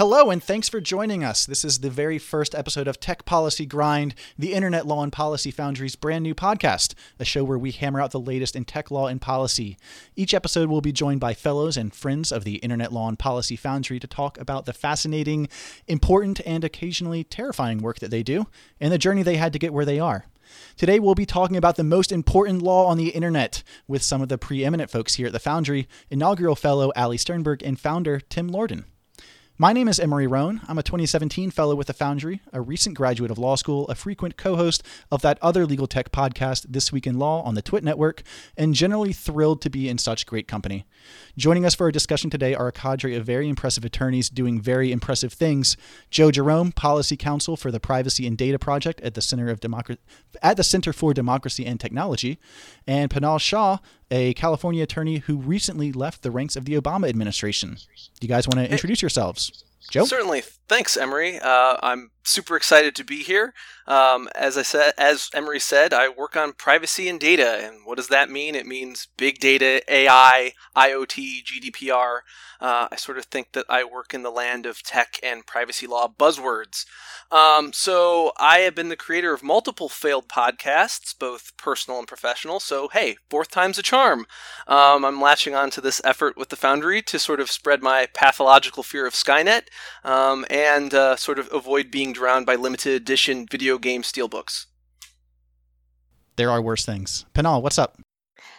Hello, and thanks for joining us. This is the very first episode of Tech Policy Grind, the Internet Law and Policy Foundry's brand new podcast, a show where we hammer out the latest in tech law and policy. Each episode will be joined by fellows and friends of the Internet Law and Policy Foundry to talk about the fascinating, important, and occasionally terrifying work that they do and the journey they had to get where they are. Today, we'll be talking about the most important law on the internet with some of the preeminent folks here at the Foundry, inaugural fellow Ali Sternburg and founder Tim Lordan. My name is Emery Roan. I'm a 2017 fellow with the Foundry, a recent graduate of law school, a frequent co host of that other legal tech podcast, This Week in Law, on the Twit Network, and generally thrilled to be in such great company. Joining us for our discussion today are a cadre of very impressive attorneys doing very impressive things. Joe Jerome, Policy Counsel for the Privacy and Data Project at the Center of at the Center for Democracy and Technology, and Panal Shah, a California attorney who recently left the ranks of the Obama administration. Do you guys want to introduce yourselves? Joe? Certainly. Thanks, Emery. Uh, I'm super excited to be here. Um, as I said, as Emery said, I work on privacy and data. And what does that mean? It means big data, AI, IoT, GDPR. Uh, I sort of think that I work in the land of tech and privacy law buzzwords. Um, so I have been the creator of multiple failed podcasts, both personal and professional. So hey, fourth time's a charm. Um, I'm latching on to this effort with the Foundry to sort of spread my pathological fear of Skynet um, and uh, sort of avoid being drowned by limited edition video game steelbooks. There are worse things. Panal, what's up?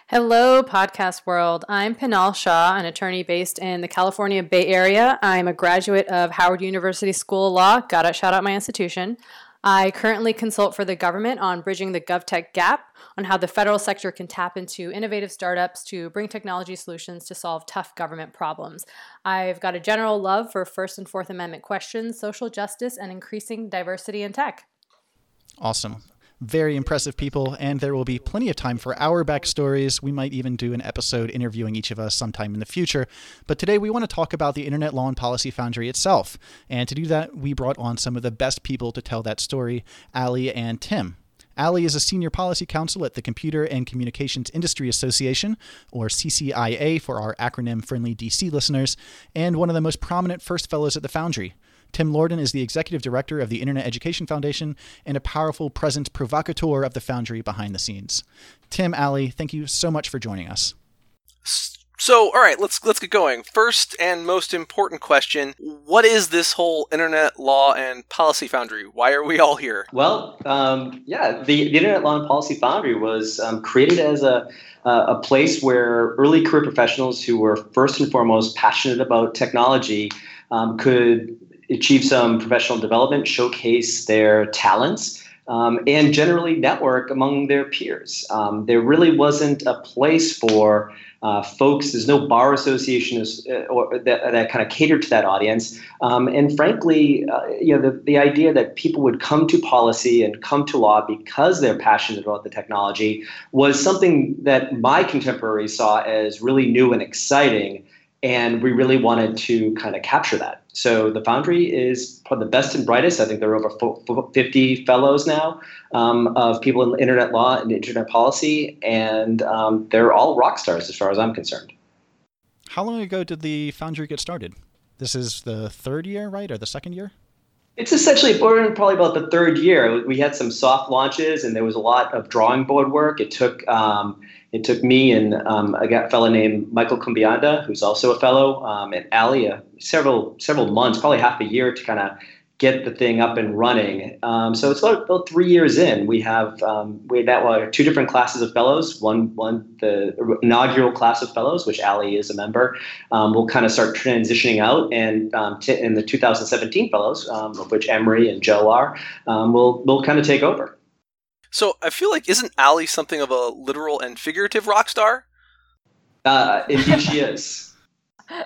Hello, podcast world. I'm Pinal Shah, an attorney based in the California Bay Area. I'm a graduate of Howard University School of Law. Gotta shout out my institution. I currently consult for the government on bridging the GovTech gap on how the federal sector can tap into innovative startups to bring technology solutions to solve tough government problems. I've got a general love for First and Fourth Amendment questions, social justice, and increasing diversity in tech. Awesome very impressive people, and there will be plenty of time for our backstories. We might even do an episode interviewing each of us sometime in the future. But today we want to talk about the Internet Law and Policy Foundry itself. And to do that, we brought on some of the best people to tell that story Ali and Tim. Ali is a senior policy counsel at the Computer and Communications Industry Association, or CCIA for our acronym friendly DC listeners, and one of the most prominent first fellows at the Foundry. Tim Lordan is the executive director of the Internet Education Foundation and a powerful present provocateur of the Foundry behind the scenes. Tim, Ali, thank you so much for joining us. So, all right, let's let's get going. First and most important question: What is this whole Internet Law and Policy Foundry? Why are we all here? Well, um, yeah, the, the Internet Law and Policy Foundry was um, created as a uh, a place where early career professionals who were first and foremost passionate about technology um, could achieve some professional development, showcase their talents, um, and generally network among their peers. Um, there really wasn't a place for uh, folks. There's no bar association uh, or that, that kind of catered to that audience. Um, and frankly, uh, you know, the, the idea that people would come to policy and come to law because they're passionate about the technology was something that my contemporaries saw as really new and exciting. And we really wanted to kind of capture that. So the Foundry is probably the best and brightest. I think there are over 50 fellows now um, of people in internet law and internet policy, and um, they're all rock stars as far as I'm concerned. How long ago did the Foundry get started? This is the third year, right, or the second year? It's essentially we're in probably about the third year. We had some soft launches, and there was a lot of drawing board work. It took um, it took me and um, a fellow named Michael Kumbianda, who's also a fellow, um, and Ali, several several months, probably half a year, to kind of get the thing up and running. Um, so it's about, about, three years in. We have um, we now uh, two different classes of fellows. One one the inaugural class of fellows, which Ali is a member. Um, we'll kind of start transitioning out, and um, t- in the 2017 fellows, um, of which Emery and Joe are, um, will will kind of take over. So I feel like isn't Ali something of a literal and figurative rock star? Uh, indeed, she is.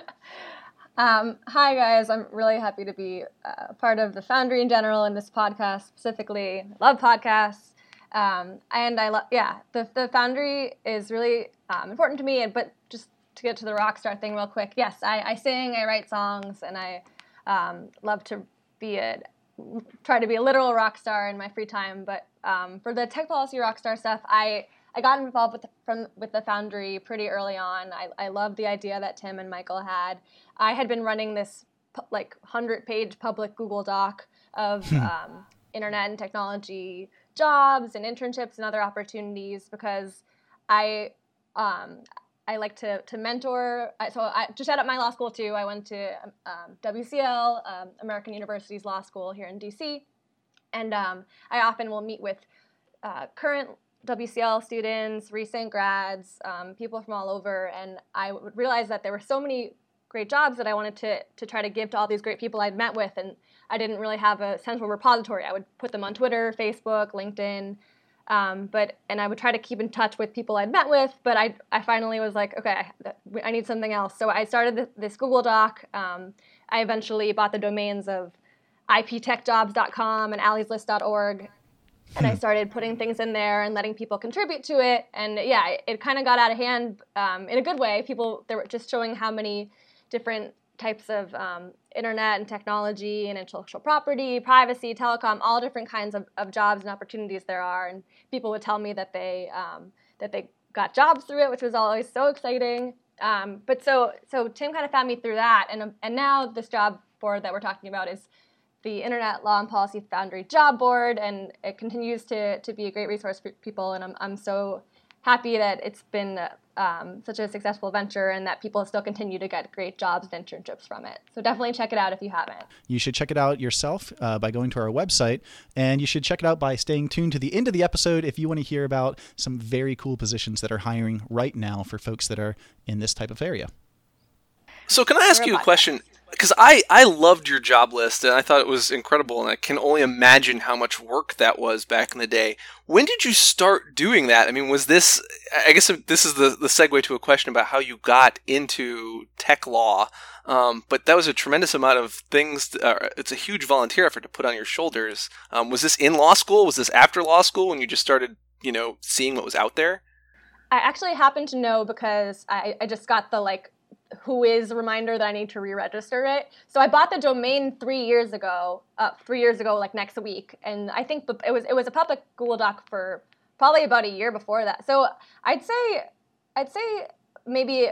Um, hi guys, I'm really happy to be uh, part of the Foundry in general and this podcast specifically. love podcasts, um, and I love yeah. The the Foundry is really um, important to me. And but just to get to the rock star thing real quick, yes, I, I sing, I write songs, and I um, love to be a try to be a literal rock star in my free time. But um, for the tech policy rockstar stuff, I I got involved with the, from with the Foundry pretty early on. I, I love the idea that Tim and Michael had. I had been running this like hundred page public Google Doc of um, internet and technology jobs and internships and other opportunities because I um, I like to to mentor. I, so I just out at my law school too. I went to um, WCL, um, American University's law school here in DC, and um, I often will meet with uh, current WCL students, recent grads, um, people from all over, and I realized that there were so many great jobs that I wanted to to try to give to all these great people I'd met with, and I didn't really have a central repository. I would put them on Twitter, Facebook, LinkedIn. Um, but and I would try to keep in touch with people I'd met with, but I, I finally was like, okay, I, need something else. So I started this Google Doc. Um, I eventually bought the domains of iptechjobs.com and allieslist.org, and I hmm. started putting things in there and letting people contribute to it. And yeah, it, it kind of got out of hand um, in a good way. People they were just showing how many different types of um, internet and technology and intellectual property, privacy, telecom, all different kinds of, of jobs and opportunities there are. And people would tell me that they um, that they got jobs through it, which was always so exciting. Um, but so so Tim kind of found me through that, and and now this job board that we're talking about is the Internet Law and Policy Foundry Job Board, and it continues to to be a great resource for people. And I'm I'm so happy that it's been um, such a successful venture and that people still continue to get great jobs and internships from it. So definitely check it out if you haven't. You should check it out yourself uh, by going to our website, and you should check it out by staying tuned to the end of the episode if you want to hear about some very cool positions that are hiring right now for folks that are in this type of area. So, can I ask you a question? because I I loved your job list and I thought it was incredible and I can only imagine how much work that was back in the day. When did you start doing that? I mean, was this? I guess this is the the segue to a question about how you got into tech law. Um, but that was a tremendous amount of things. Uh, it's a huge volunteer effort to put on your shoulders. Um, was this in law school? Was this after law school when you just started, you know, seeing what was out there? I actually happen to know because I, I just got the like Whois reminder that I need to re-register it. So I bought the domain three years ago, uh, three years ago, like next week, and I think it was it was a public Google Doc for probably about a year before that. So I'd say I'd say maybe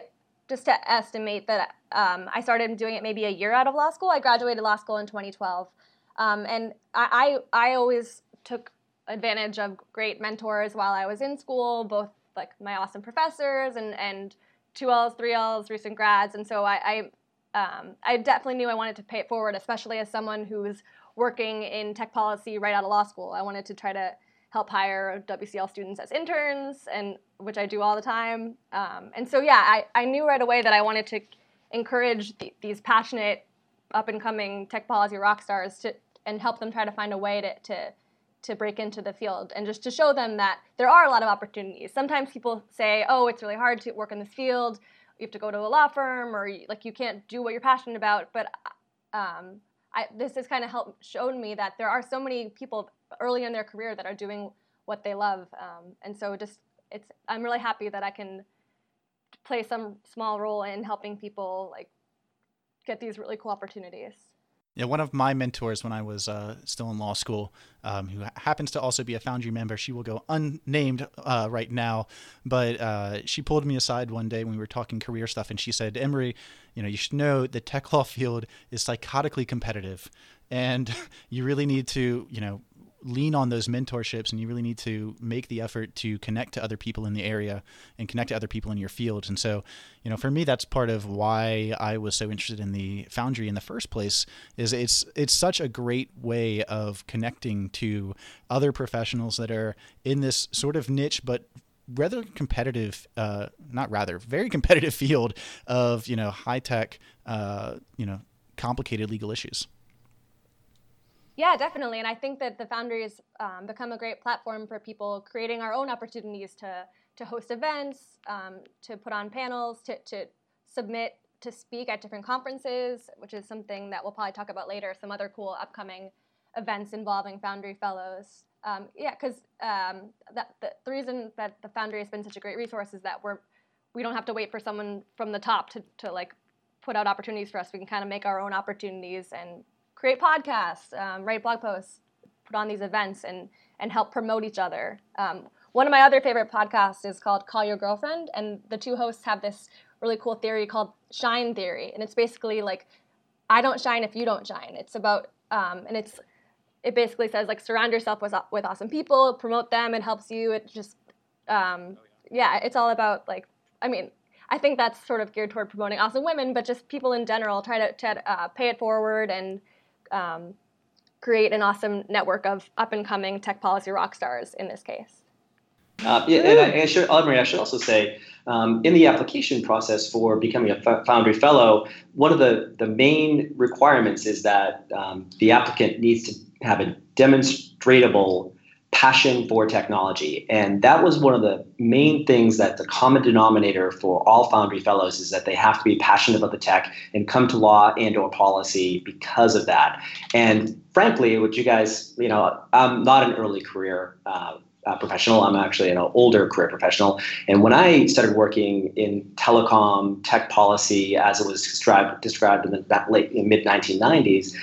just to estimate that um, I started doing it maybe a year out of law school. I graduated law school in 2012, um, and I, I I always took advantage of great mentors while I was in school, both like my awesome professors and and two L's, three L's, recent grads, and so I, I, um, I definitely knew I wanted to pay it forward, especially as someone who's working in tech policy right out of law school. I wanted to try to help hire WCL students as interns, and which I do all the time. Um, and so yeah, I, I knew right away that I wanted to encourage the, these passionate, up and coming tech policy rock stars to and help them try to find a way to, to to break into the field and just to show them that there are a lot of opportunities. Sometimes people say, "Oh, it's really hard to work in this field. You have to go to a law firm, or like you can't do what you're passionate about." But um, I, this has kind of helped shown me that there are so many people early in their career that are doing what they love, um, and so just it's I'm really happy that I can play some small role in helping people like get these really cool opportunities. Yeah, one of my mentors when I was uh, still in law school, um, who happens to also be a Foundry member, she will go unnamed uh, right now, but uh, she pulled me aside one day when we were talking career stuff, and she said, "Emery, you know, you should know the tech law field is psychotically competitive, and you really need to, you know, lean on those mentorships and you really need to make the effort to connect to other people in the area and connect to other people in your field. And so, you know, for me, that's part of why I was so interested in the Foundry in the first place. Is it's it's such a great way of connecting to other professionals that are in this sort of niche, but rather competitive uh, not rather very competitive field of you know high tech uh, you know complicated legal issues yeah, definitely. And I think that the Foundry has um, become a great platform for people creating our own opportunities to, to host events, um, to put on panels, to, to submit to speak at different conferences, which is something that we'll probably talk about later, some other cool upcoming events involving Foundry Fellows. Um, yeah, because um, the, the reason that the Foundry has been such a great resource is that we're we don't have to wait for someone from the top to, to like put out opportunities for us. We can kind of make our own opportunities and create podcasts, um, write blog posts, put on these events, and and help promote each other. Um, one of my other favorite podcasts is called Call Your Girlfriend, and the two hosts have this really cool theory called Shine Theory, and it's basically like I don't shine if you don't shine. It's about um, and it's it basically says like surround yourself with with awesome people, promote them. It helps you. It just um, yeah, it's all about like I mean I think that's sort of geared toward promoting awesome women, but just people in general try to, to uh, pay it forward and um, create an awesome network of up and coming tech policy rock stars in this case. Uh, yeah, and I, should, I should also say, um, in the application process for becoming a Foundry Fellow, one of the, the main requirements is that um, the applicant needs to have a demonstrable passion for technology. And that was one of the main things that the common denominator for all Foundry Fellows is that they have to be passionate about the tech and come to law and or policy because of that. And frankly, what you guys, you know, I'm not an early career uh, uh, professional. I'm actually an older career professional. And when I started working in telecom tech policy, as it was described, described in the late mid 1990s,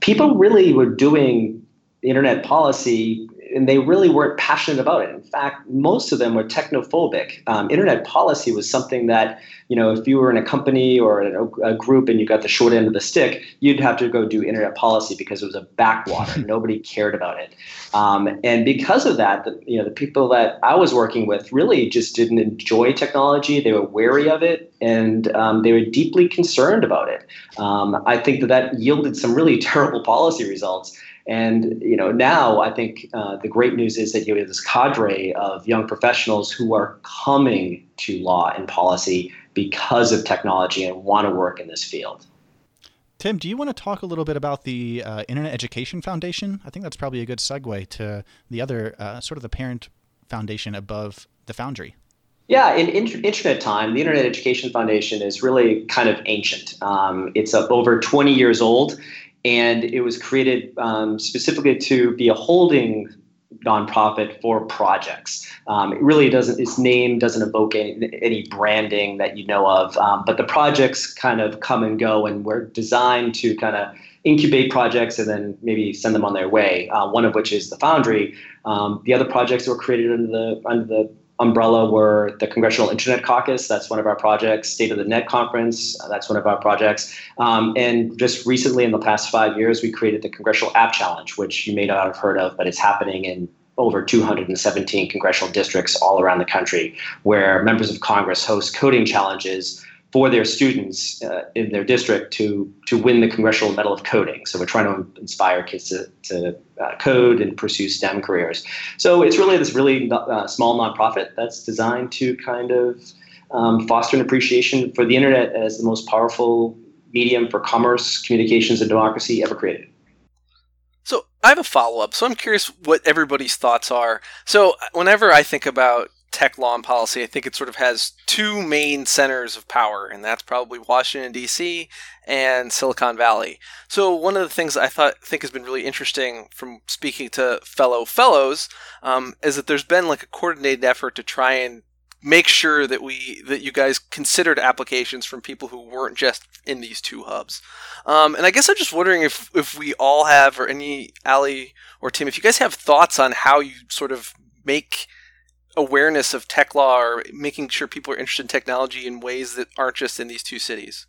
people really were doing internet policy and they really weren't passionate about it. In fact, most of them were technophobic. Um, internet policy was something that, you know, if you were in a company or a, a, group and you got the short end of the stick, you'd have to go do internet policy because it was a backwater. Nobody cared about it. Um, and because of that, the, you know, the people that I was working with really just didn't enjoy technology. They were wary of it and um, they were deeply concerned about it. Um, I think that that yielded some really terrible policy results. And you know, now I think uh, the great news is that you have this cadre of young professionals who are coming to law and policy because of technology and want to work in this field. Tim, do you want to talk a little bit about the uh, Internet Education Foundation? I think that's probably a good segue to the other uh, sort of the parent foundation above the Foundry. Yeah, in internet time, the Internet Education Foundation is really kind of ancient. Um, it's uh, over 20 years old and it was created um, specifically to be a holding nonprofit for projects. Um, it really doesn't, its name doesn't evoke any, any branding that you know of, um, but the projects kind of come and go and we're designed to kind of incubate projects and then maybe send them on their way. Uh, one of which is the Foundry. Um, the other projects were created under the under the umbrella were the Congressional Internet Caucus. That's one of our projects. State of the Net Conference. Uh, that's one of our projects. Um, and just recently, in the past five years, we created the Congressional App Challenge, which you may not have heard of, but it's happening in over 217 congressional districts all around the country, where members of Congress host coding challenges for their students uh, in their district to to win the Congressional Medal of Coding. So we're trying to inspire kids to, to uh, code and pursue STEM careers. So it's really this really uh, small nonprofit that's designed to kind of um, foster an appreciation for the internet as the most powerful medium for commerce, communications, and democracy ever created. So I have a follow up. So I'm curious what everybody's thoughts are. So whenever I think about tech law and policy, I think it sort of has two main centers of power, and that's probably Washington D.C. and Silicon Valley. So one of the things I thought think has been really interesting from speaking to fellow fellows um, is that there's been like a coordinated effort to try and make sure that we that you guys considered applications from people who weren't just in these two hubs. Um, and I guess I'm just wondering if if we all have, or any Ali or Tim, if you guys have thoughts on how you sort of make awareness of tech law or making sure people are interested in technology in ways that aren't just in these two cities?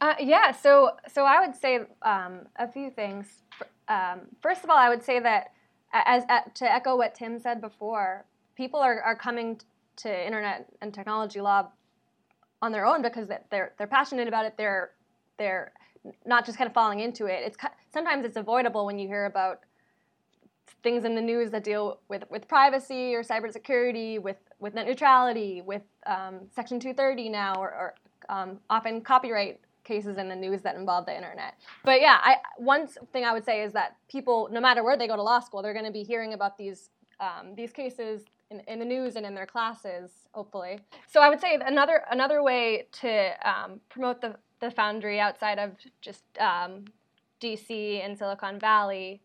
Uh, yeah, so so I would say um, a few things. Um, first of all, I would say that as, as, to echo what Tim said before, people are, are coming to internet and technology law on their own because they're they're passionate about it. They're they're not just kind of falling into it. It's sometimes it's avoidable when you hear about things in the news that deal with, with privacy or cybersecurity, with, with net neutrality, with um, Section 230 now, or, or um, often copyright cases in the news that involve the internet. But yeah, I, one thing I would say is that people, no matter where they go to law school, they're going to be hearing about these um, these cases in, in, the news and in their classes, hopefully. So I would say another another way to um, promote the the Foundry outside of just um, DC and Silicon Valley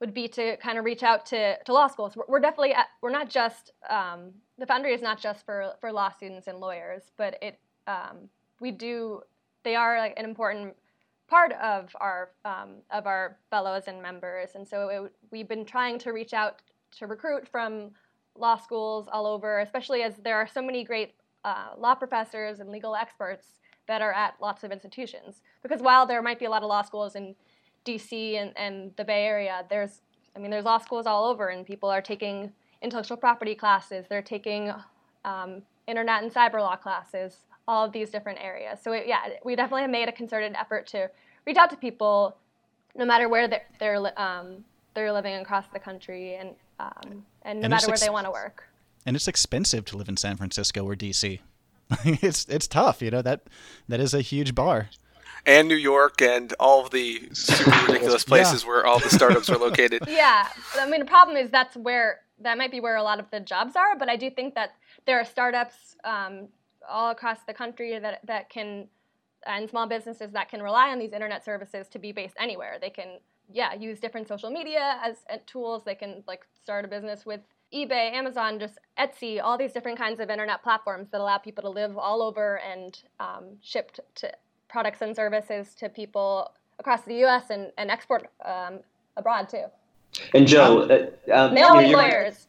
would be to kind of reach out to, to law schools. We're, we're definitely at, we're not just um, the Foundry is not just for for law students and lawyers, but it um, we do they are like an important part of our um, of our fellows and members, and so it, we've been trying to reach out to recruit from law schools all over, especially as there are so many great uh, law professors and legal experts that are at lots of institutions. Because while there might be a lot of law schools in DC and, and the Bay Area, there's I mean there's law schools all over, and people are taking intellectual property classes. They're taking um, internet and cyber law classes. All of these different areas. So it, yeah, we definitely have made a concerted effort to reach out to people, no matter where they're they're, um, they're living across the country, and um, and no and matter where ex- they want to work. And it's expensive to live in San Francisco or DC. it's it's tough, you know that that is a huge bar and New York and all of the super ridiculous places yeah. where all the startups are located. Yeah, I mean the problem is that's where that might be where a lot of the jobs are, but I do think that there are startups um, all across the country that that can and small businesses that can rely on these internet services to be based anywhere. They can yeah use different social media as, as tools. They can like start a business with eBay, Amazon, just Etsy, all these different kinds of internet platforms that allow people to live all over and um, ship to products and services to people across the U.S. and, and export um, abroad too. And Joe, uh, um, mailing lawyers,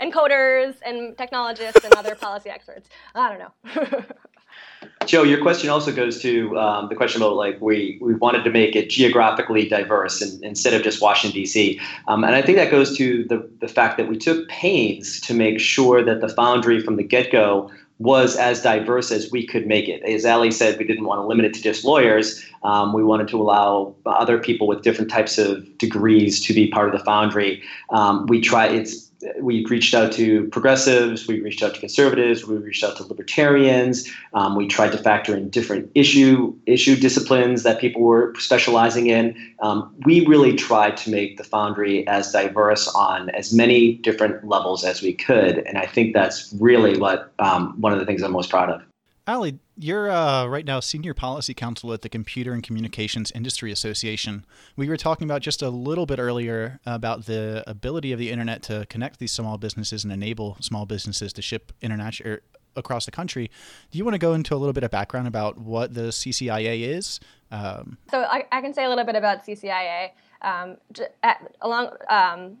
and coders, and technologists, and other policy experts. I don't know. Joe, your question also goes to um, the question about like we we wanted to make it geographically diverse and, instead of just Washington D.C. Um, and I think that goes to the the fact that we took pains to make sure that the Foundry from the get go was as diverse as we could make it. As Ali said, we didn't want to limit it to just lawyers. Um, we wanted to allow other people with different types of degrees to be part of the foundry. Um, we try it's we reached out to progressives, we reached out to conservatives, we reached out to libertarians. Um, we tried to factor in different issue issue disciplines that people were specializing in. Um, we really tried to make the Foundry as diverse on as many different levels as we could, and I think that's really what um, one of the things I'm most proud of. Ali, you're uh, right now senior policy counsel at the Computer and Communications Industry Association. We were talking about just a little bit earlier about the ability of the internet to connect these small businesses and enable small businesses to ship international er, across the country. Do you want to go into a little bit of background about what the CCIA is? Um, so I, I, can say a little bit about CCIA. Um, at, along um,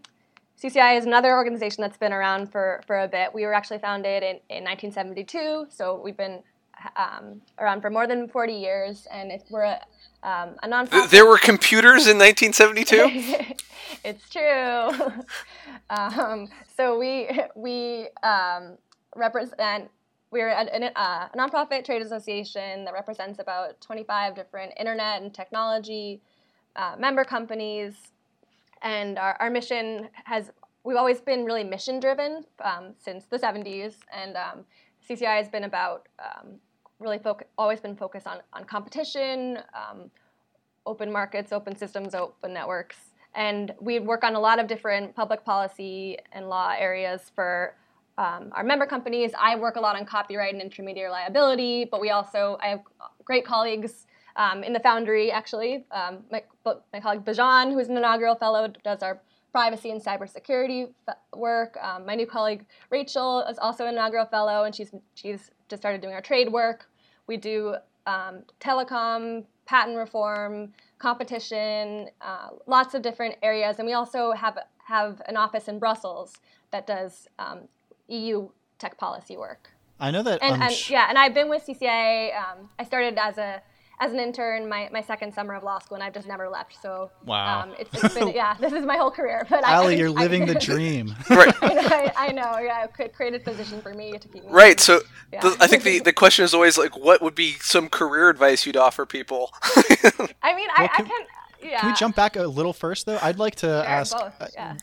CCI is another organization that's been around for, for a bit. We were actually founded in, in 1972, so we've been um, around for more than 40 years, and it, we're a, um, a nonprofit. There were computers in 1972. it's true. um, so we we um, represent. We're a, a, a, nonprofit trade association that represents about 25 different internet and technology uh, member companies, and our, our mission has we've always been really mission driven um, since the 70s, and um, CCI has been about um, really focus, always been focused on, on competition, um, open markets, open systems, open networks. And we work on a lot of different public policy and law areas for um, our member companies. I work a lot on copyright and intermediary liability, but we also, I have great colleagues um, in the Foundry, actually. Um, my, my, colleague Bijan, who's an inaugural fellow, does our privacy and cybersecurity work. Um, my new colleague Rachel is also an inaugural fellow, and she's she's just started doing our trade work. We do um, telecom, patent reform, competition, uh, lots of different areas, and we also have have an office in Brussels that does um, EU tech policy work. I know that. And, and sh- yeah, and I've been with CCIA. Um, I started as a as an intern my, my second summer of law school, and I've just never left. So wow, um, it's, it's been yeah, this is my whole career. But Ali, I, you're living I, the dream. right. I, I, know. Yeah, created position for me to keep me. Right. So yeah. the, I think the, the question is always like, what would be some career advice you'd offer people? I mean, well, I, can, I can. Yeah. Can we jump back a little first, though? I'd like to sure, ask. Both, uh, yeah.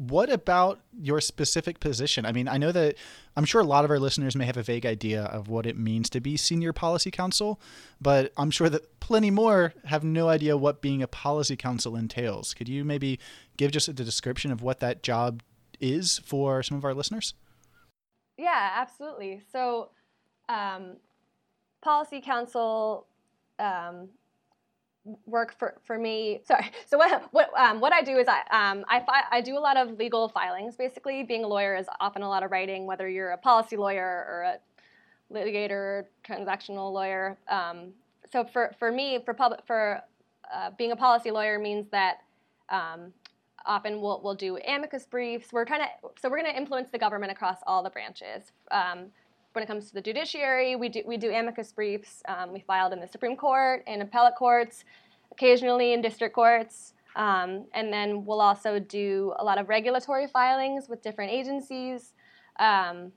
What about your specific position? I mean, I know that I'm sure a lot of our listeners may have a vague idea of what it means to be senior policy counsel, but I'm sure that plenty more have no idea what being a policy counsel entails. Could you maybe give just a description of what that job is for some of our listeners? Yeah, absolutely. So, um, policy counsel um, work for, for me. Sorry. So what what um, what I do is I um, I fi- I do a lot of legal filings. Basically, being a lawyer is often a lot of writing, whether you're a policy lawyer or a litigator, transactional lawyer. Um, so for for me, for public for uh, being a policy lawyer means that um, often we'll we'll do amicus briefs. We're trying to so we're going to influence the government across all the branches. Um, when it comes to the judiciary, we do we do amicus briefs. Um, we filed in the Supreme Court, in appellate courts, occasionally in district courts. Um, and then we'll also do a lot of regulatory filings with different agencies. Um,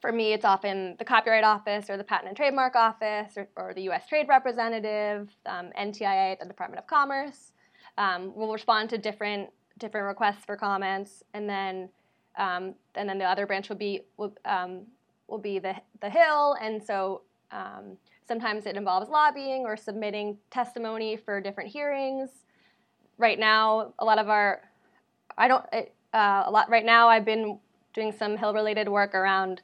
for me, it's often the Copyright Office or the Patent and Trademark Office or, or the U.S. Trade Representative, um, NTIA, the Department of Commerce. Um, we'll respond to different different requests for comments, and then um, and then the other branch will be will, be the the Hill, and so um, sometimes it involves lobbying or submitting testimony for different hearings. Right now, a lot of our I don't uh, a lot right now. I've been doing some Hill related work around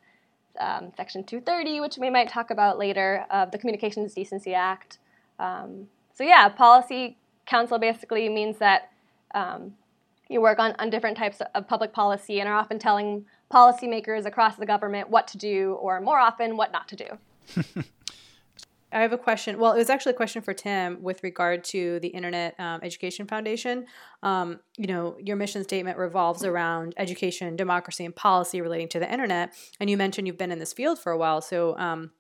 um, Section 230, which we might talk about later, of the Communications Decency Act. Um, so, yeah, policy counsel basically means that um, you work on, on different types of public policy and are often telling policymakers across the government what to do, or more often, what not to do. I have a question. Well, it was actually a question for Tim with regard to the Internet um, Education Foundation. Um, you know, your mission statement revolves around education, democracy, and policy relating to the internet. And you mentioned you've been in this field for a while. So um,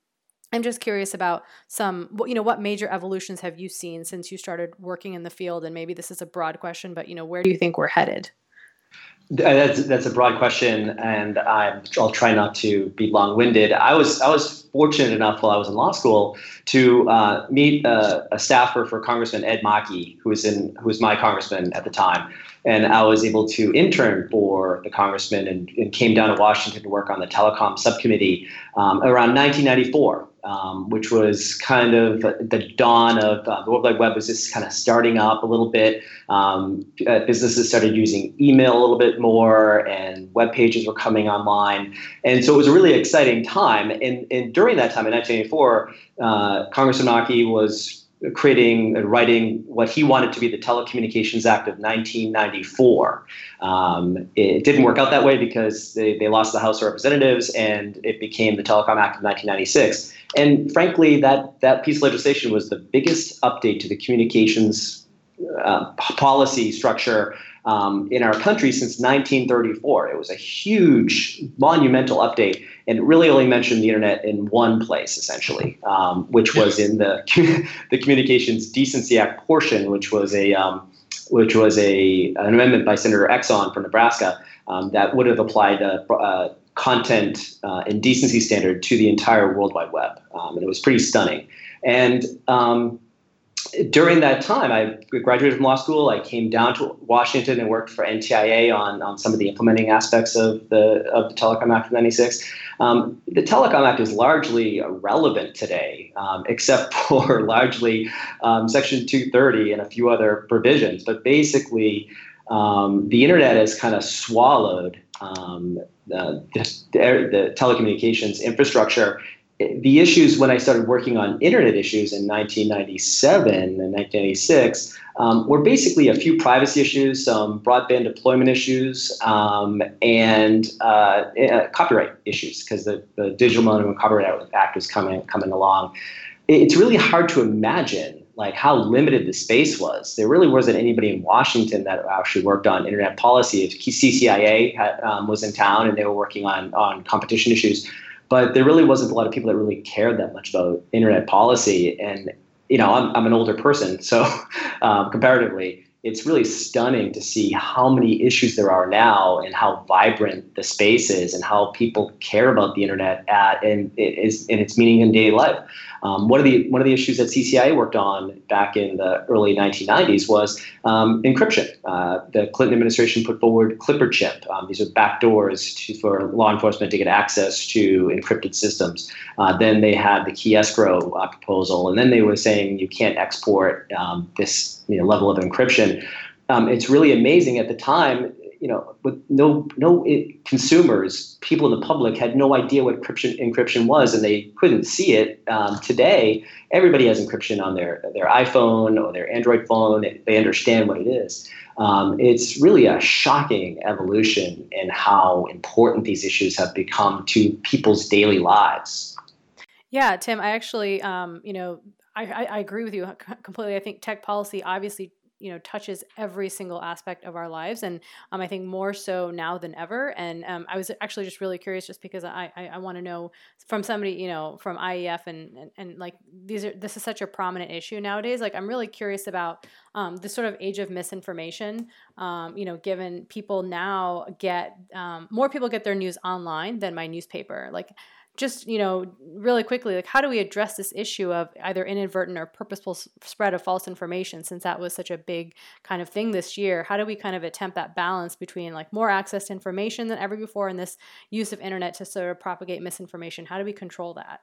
I'm just curious about some, you know, what major evolutions have you seen since you started working in the field? And maybe this is a broad question, but, you know, where do you think we're headed? That's that's a broad question, and i will try not to be long-winded. I was I was fortunate enough while I was in law school to uh, meet a, a, staffer for Congressman Ed Markey, who was in who was my congressman at the time, and I was able to intern for the congressman and, and came down to Washington to work on the telecom subcommittee um, around 1994 um, which was kind of the dawn of uh, the World Wide Web was just kind of starting up a little bit. Um, uh, businesses started using email a little bit more, and web pages were coming online, and so it was a really exciting time. And, and during that time in 1984, uh, Congressman Markey was creating and writing what he wanted to be the Telecommunications Act of 1994. Um, it didn't work out that way because they, they lost the House of Representatives and it became the Telecom Act of 1996. And frankly, that, that piece of legislation was the biggest update to the communications uh, policy structure um, in our country since 1934. It was a huge, monumental update, and it really only mentioned the internet in one place, essentially, um, which was in the the Communications Decency Act portion, which was a um, which was a an amendment by Senator Exon from Nebraska um, that would have applied a, a content uh, and decency standard to the entire World Wide Web, um, and it was pretty stunning. And um, during that time, I graduated from law school. I came down to Washington and worked for NTIA on, on some of the implementing aspects of the of the Telecom Act of '96. Um, the Telecom Act is largely irrelevant today, um, except for largely um, Section 230 and a few other provisions. But basically, um, the internet has kind of swallowed um, the, the, the telecommunications infrastructure the issues when I started working on internet issues in 1997 and 1986 um, were basically a few privacy issues, some broadband deployment issues, um, and uh, uh, copyright issues because the, the Digital Millennium Copyright Act was coming coming along. It's really hard to imagine like how limited the space was. There really wasn't anybody in Washington that actually worked on internet policy. If CCIA had, um, was in town and they were working on on competition issues, but there really wasn't a lot of people that really cared that much about internet policy. And you know, I'm, I'm an older person, so um, comparatively, it's really stunning to see how many issues there are now and how vibrant the space is and how people care about the internet at and it is in its meaning in daily life. Um, one of the one of the issues that CCIA worked on back in the early 1990s was um, encryption. Uh, the Clinton administration put forward ClipperChip. Um, these are backdoors for law enforcement to get access to encrypted systems. Uh, then they had the key escrow uh, proposal, and then they were saying you can't export um, this you know, level of encryption. Um, it's really amazing at the time you know, with no no it, consumers, people in the public had no idea what encryption encryption was, and they couldn't see it. Um, today, everybody has encryption on their their iPhone or their Android phone. They understand what it is. Um, it's really a shocking evolution in how important these issues have become to people's daily lives. Yeah, Tim, I actually, um, you know, I, I, I agree with you completely. I think tech policy obviously you know touches every single aspect of our lives, and um, I think more so now than ever. And um, I was actually just really curious, just because I I, I want to know from somebody you know from IEF and, and and like these are this is such a prominent issue nowadays. Like I'm really curious about um, this sort of age of misinformation. Um, you know, given people now get um, more people get their news online than my newspaper. Like just you know really quickly like how do we address this issue of either inadvertent or purposeful spread of false information since that was such a big kind of thing this year? How do we kind of attempt that balance between like more access to information than ever before and this use of internet to sort of propagate misinformation? How do we control that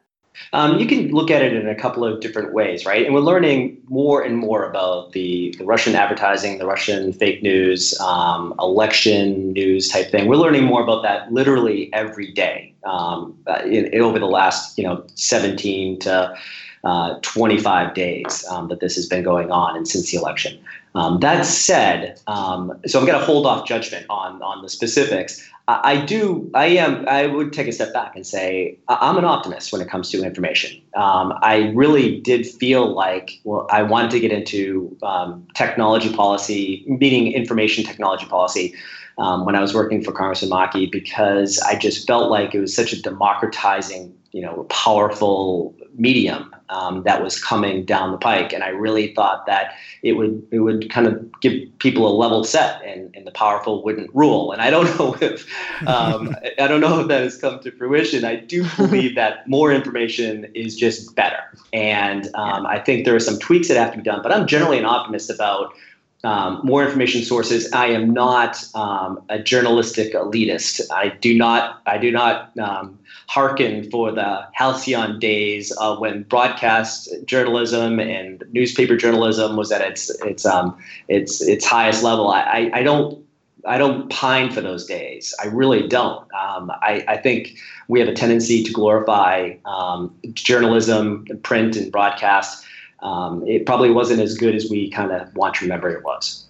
um, you can look at it in a couple of different ways, right? And we're learning more and more about the, the Russian advertising, the Russian fake news, um, election news type thing. We're learning more about that literally every day um, in, in, over the last, you know, 17 to uh, 25 days um, that this has been going on and since the election. Um, that said, um, so I'm going to hold off judgment on on the specifics. I do. I am. I would take a step back and say I'm an optimist when it comes to information. Um, I really did feel like well, I wanted to get into um, technology policy, meaning information technology policy, um, when I was working for Congressman Markey because I just felt like it was such a democratizing, you know, a powerful medium um, that was coming down the pike, and I really thought that it would it would kind of give people a level set, and, and the powerful wouldn't rule. And I don't know if um, I don't know if that has come to fruition. I do believe that more information is just better, and um, I think there are some tweaks that have to be done. But I'm generally an optimist about um, more information sources. I am not um, a journalistic elitist. I do not. I do not um, hearken for the halcyon days of when broadcast journalism and newspaper journalism was at its its um, its its highest level. I, I, I, don't. I don't pine for those days. I really don't. Um, I, I, think we have a tendency to glorify um, journalism, print, and broadcast um, it probably wasn't as good as we kind of want to remember it was.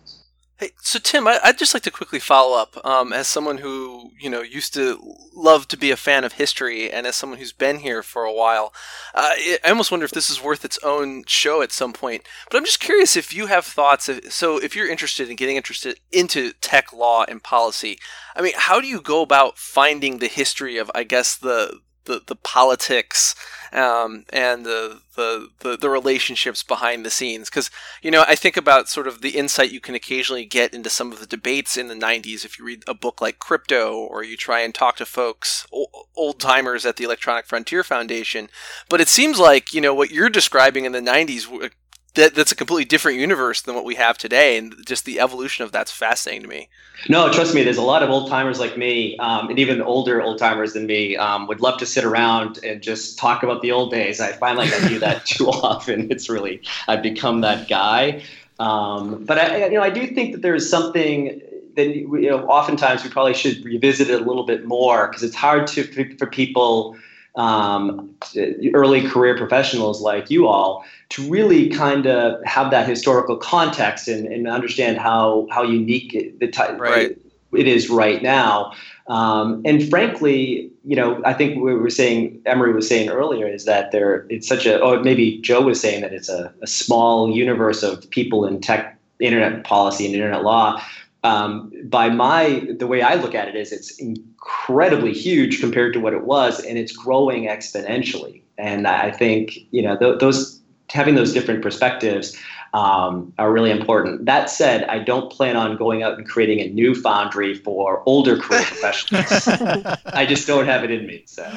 Hey, so Tim, I, would just like to quickly follow up. Um, as someone who you know used to love to be a fan of history, and as someone who's been here for a while, uh, I almost wonder if this is worth its own show at some point. But I'm just curious if you have thoughts. So, if you're interested in getting interested into tech law and policy, I mean, how do you go about finding the history of, I guess, the the, the politics um, and the, the, the the relationships behind the scenes. Because you know I think about sort of the insight you can occasionally get into some of the debates in the 90s if you read a book like Crypto or you try and talk to folks old timers at the Electronic Frontier Foundation. But it seems like you know what you're describing in the 90s that that's a completely different universe than what we have today, and just the evolution of that's fascinating to me. No, trust me, there's a lot of old timers like me, um, and even older old timers than me, um, would love to sit around and just talk about the old days. I find like I do that too often. It's really I've become that guy. Um, but I, you know, I do think that there is something that you know, oftentimes we probably should revisit it a little bit more because it's hard to for people um, early career professionals like you all to really kind of have that historical context and, and understand how how unique it, the type right. it is right now. Um, and frankly, you know, I think we were saying Emery was saying earlier is that there it's such a or maybe Joe was saying that it's a, a small universe of people in tech, internet policy, and internet law um, by my the way I look at it is it's incredibly huge compared to what it was, and it's growing exponentially. And I think you know th- those having those different perspectives um, are really important. That said, I don't plan on going out and creating a new foundry for older career professionals. I just don't have it in me. So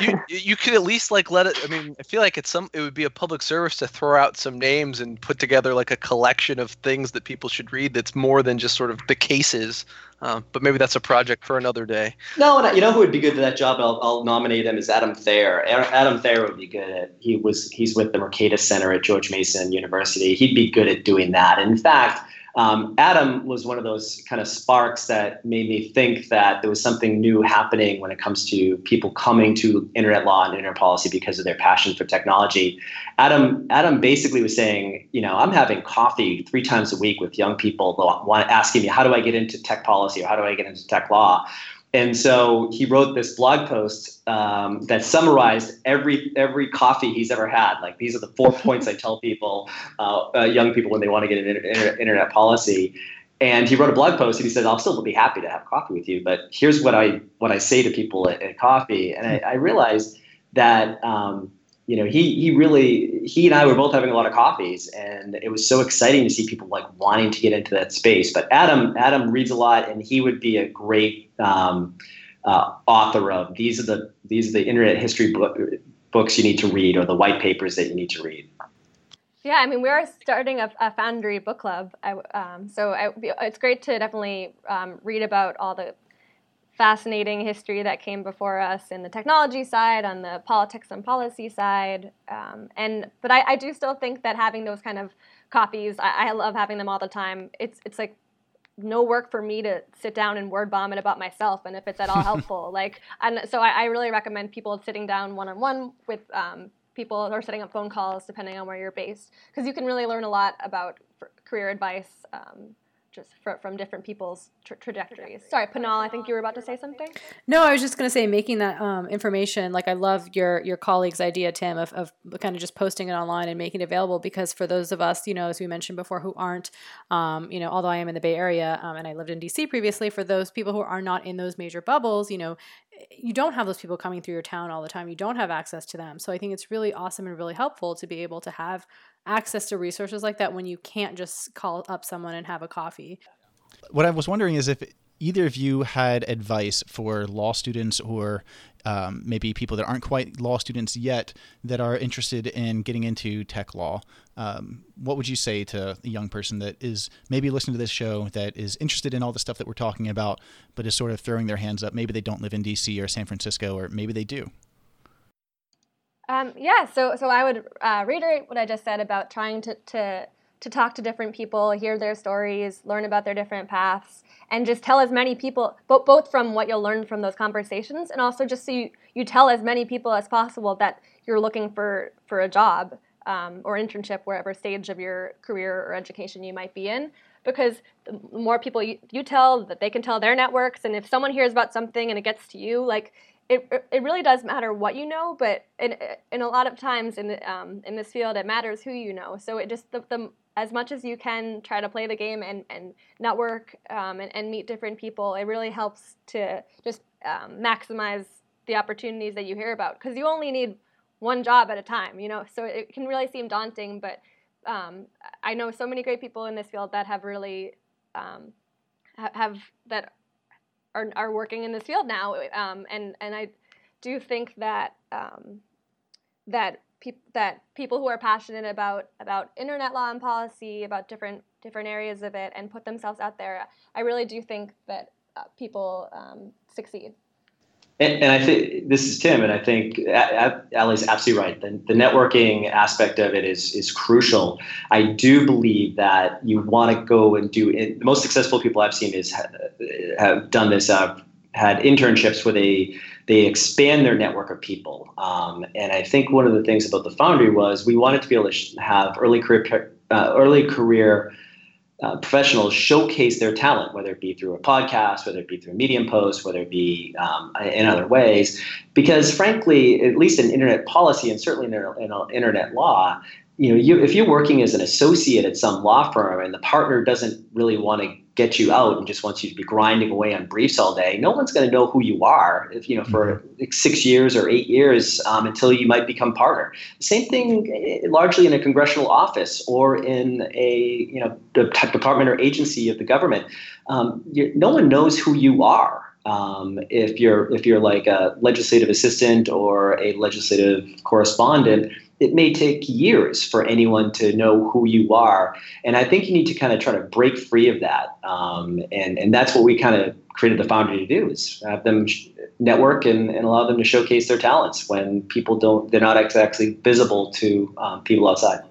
you, you could at least like let it. I mean, I feel like it's some. It would be a public service to throw out some names and put together like a collection of things that people should read. That's more than just sort of the cases uh, but maybe that's a project for another day. No, and you know who would be good for that job? I'll, I'll nominate him as Adam Thierer. Adam Thierer would be good at. He was he's with the Mercatus Center at George Mason University. He'd be good at doing that. In fact, um, Adam was one of those kind of sparks that made me think that there was something new happening when it comes to people coming to internet law and internet policy because of their passion for technology. Adam, Adam basically was saying, you know, I'm having coffee three times a week with young people asking me, how do I get into tech policy or how do I get into tech law? And so he wrote this blog post um, that summarized every every coffee he's ever had. Like these are the four points I tell people, uh, uh, young people, when they want to get an inter- internet policy. And he wrote a blog post and he said, "I'll still be happy to have coffee with you, but here's what I what I say to people at, at coffee." And I, I realized that um, you know, he he really he and I were both having a lot of coffees, and it was so exciting to see people like wanting to get into that space. But Adam Adam reads a lot, and he would be a great um, uh, author of these are the these are the internet history book, books you need to read, or the white papers that you need to read. Yeah, I mean, we are starting a, a Foundry book club, I, um, so I, it's great to definitely um, read about all the fascinating history that came before us in the technology side, on the politics and policy side. Um, and but I, I, do still think that having those kind of copies, I, I, love having them all the time. It's it's like no work for me to sit down and word vomit about myself, and if it's at all helpful, like and so I, I, really recommend people sitting down one on one with um, people or setting up phone calls depending on where you're based because you can really learn a lot about career advice. Um, just for, from different people's tra- trajectories. Sorry, Panal, I think you were about to say something. No, I was just going to say making that um, information. Like I love your your colleague's idea, Tim, of, of kind of just posting it online and making it available. Because for those of us, you know, as we mentioned before, who aren't, um, you know, although I am in the Bay Area um, and I lived in DC previously, for those people who are not in those major bubbles, you know, you don't have those people coming through your town all the time. You don't have access to them. So I think it's really awesome and really helpful to be able to have access to resources like that when you can't just call up someone and have a coffee. What I was wondering is if either of you had advice for law students or um, maybe people that aren't quite law students yet that are interested in getting into tech law. Um, what would you say to a young person that is maybe listening to this show that is interested in all the stuff that we're talking about, but is sort of throwing their hands up? Maybe they don't live in DC or San Francisco, or maybe they do. Um, yeah, so so I would uh, reiterate what I just said about trying to, to to talk to different people, hear their stories, learn about their different paths, and just tell as many people, both both from what you'll learn from those conversations, and also just so you, you tell as many people as possible that you're looking for for a job um, or internship, wherever stage of your career or education you might be in. Because the more people you, you tell, that they can tell their networks, and if someone hears about something and it gets to you, like it, it really does matter what you know, but in, in a lot of times in the, um, in this field, it matters who you know. So it just the, the as much as you can try to play the game and, and network um, and, and meet different people. It really helps to just um, maximize the opportunities that you hear about because you only need one job at a time. You know, so it can really seem daunting, but um, I know so many great people in this field that have really um, have that are, are working in this field now, um, and and I do think that um, that pe- that people who are passionate about about internet law and policy, about different different areas of it, and put themselves out there, I really do think that uh, people um, succeed. And, and, I think this is Tim, and I think Ali's absolutely right. The, the networking aspect of it is is crucial. I do believe that you want to go and do it. The most successful people I've seen is have done this. I've had internships where they they expand their network of people. Um, and I think one of the things about the Foundry was we wanted to be able to have early career uh, early career uh, professionals showcase their talent, whether it be through a podcast, whether it be through a Medium post, whether it be um, in other ways. Because frankly, at least in internet policy and certainly in, in internet law, you know, you, if you're working as an associate at some law firm and the partner doesn't really want to get you out and just wants you to be grinding away on briefs all day, no one's going to know who you are. If you know for mm-hmm. six years or eight years um, until you might become partner. Same thing, eh, largely in a congressional office or in a you know department or agency of the government. Um, no one knows who you are. Um, if you're if you're like a legislative assistant or a legislative correspondent it may take years for anyone to know who you are. And I think you need to kind of try to break free of that. Um, and, and that's what we kind of created the Foundry to do is have them network and, and allow them to showcase their talents when people don't, they're not exactly visible to um, people outside.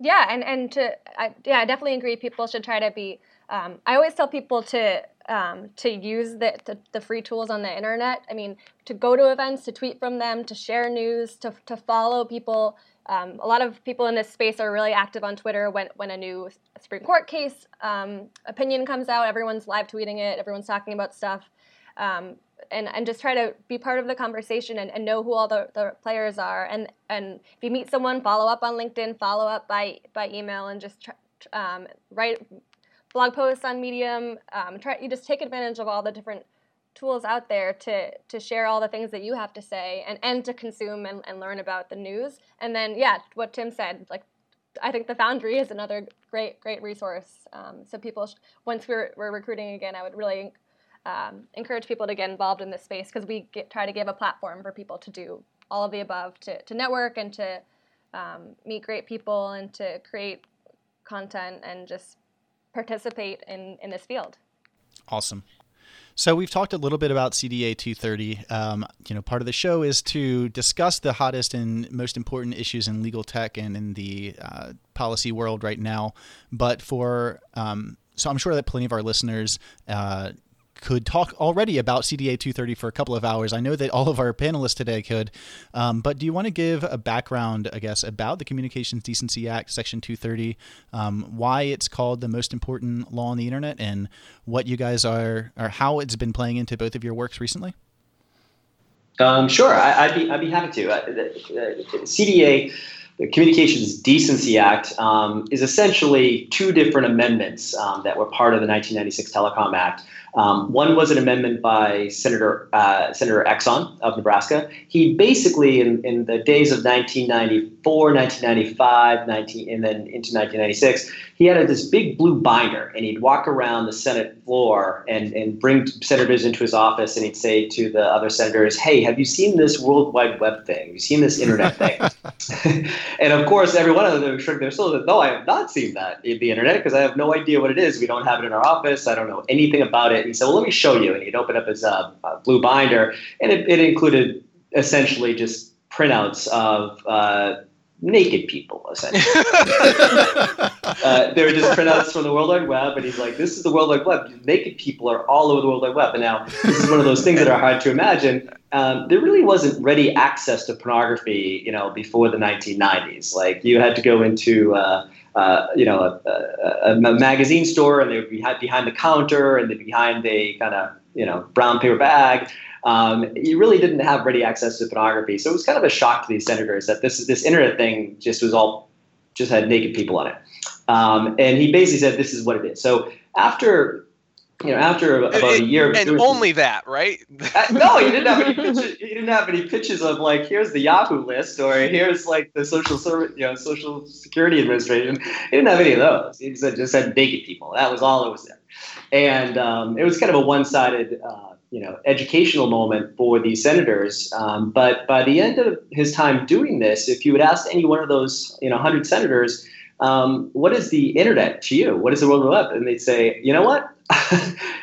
Yeah. And, and to, I, yeah, I definitely agree. People should try to be, um, I always tell people to, um, to use the, the, the, free tools on the internet. I mean, to go to events, to tweet from them, to share news, to, to follow people um, a lot of people in this space are really active on Twitter when, when a new Supreme Court case um, opinion comes out. Everyone's live tweeting it, everyone's talking about stuff. Um, and, and just try to be part of the conversation and, and know who all the, the players are. And, and if you meet someone, follow up on LinkedIn, follow up by, by email, and just try, um, write blog posts on Medium. Um, try, you just take advantage of all the different tools out there to to share all the things that you have to say and, and to consume and, and learn about the news. And then yeah, what Tim said, like I think the Foundry is another great great resource. Um, so people, sh- once we're we're recruiting again, I would really um, encourage people to get involved in this space because we get, try to give a platform for people to do all of the above, to to network and to um, meet great people and to create content and just participate in in this field. Awesome. So we've talked a little bit about CDA 230. Um, you know, part of the show is to discuss the hottest and most important issues in legal tech and in the uh, policy world right now. But for um, so I'm sure that plenty of our listeners uh, could talk already about CDA 230 for a couple of hours. I know that all of our panelists today could, um, but do you want to give a background, I guess, about the Communications Decency Act, Section 230, um, why it's called the most important law on the internet, and what you guys are, or how it's been playing into both of your works recently? Um, sure, I, would be I'd be happy to. Uh, the, uh, CDA the Communications Decency Act um, is essentially two different amendments um, that were part of the 1996 Telecom Act. Um, one was an amendment by Senator uh, Senator Exon of Nebraska. He basically, in, in the days of 1994, 1995, 19, and then into 1996, he had this big blue binder, and he'd walk around the Senate floor and, and bring senators into his office, and he'd say to the other senators, "Hey, have you seen this World Wide Web thing? Have you seen this Internet thing?" and of course, every one of them shook their souls. No, I have not seen that in the internet because I have no idea what it is. We don't have it in our office. I don't know anything about it. And he said, "Well, let me show you." And he'd open up his uh, blue binder, and it, it included essentially just printouts of uh, naked people, essentially. uh, they were just printouts from the World Wide Web, and he's like, "This is the World Wide Web. Naked people are all over the World Wide Web." And now this is one of those things that are hard to imagine. Um, there really wasn't ready access to pornography, you know, before the 1990s. Like you had to go into uh, uh, you know, a, a, a, magazine store, and they would be behind the counter, and they'd be behind a kind of you know brown paper bag, um, you really didn't have ready access to pornography. So it was kind of a shock to these senators that this this internet thing just was all just had naked people on it. Um, and he basically said this is what it is. So after you know, after about a year, and only that, right? uh, no, he didn't have any pitches. He didn't have any pitches of like, here's the Yahoo list, or here's like the social service, you know, Social Security Administration. He didn't have any of those. He just, just had naked people. That was all it was there, and um, it was kind of a one-sided. Uh, you know educational moment for these senators. Um, but by the end of his time doing this, if you would ask any one of those you know 100 senators, um, what is the internet to you? What is the World Wide Web? And they'd say, you know what?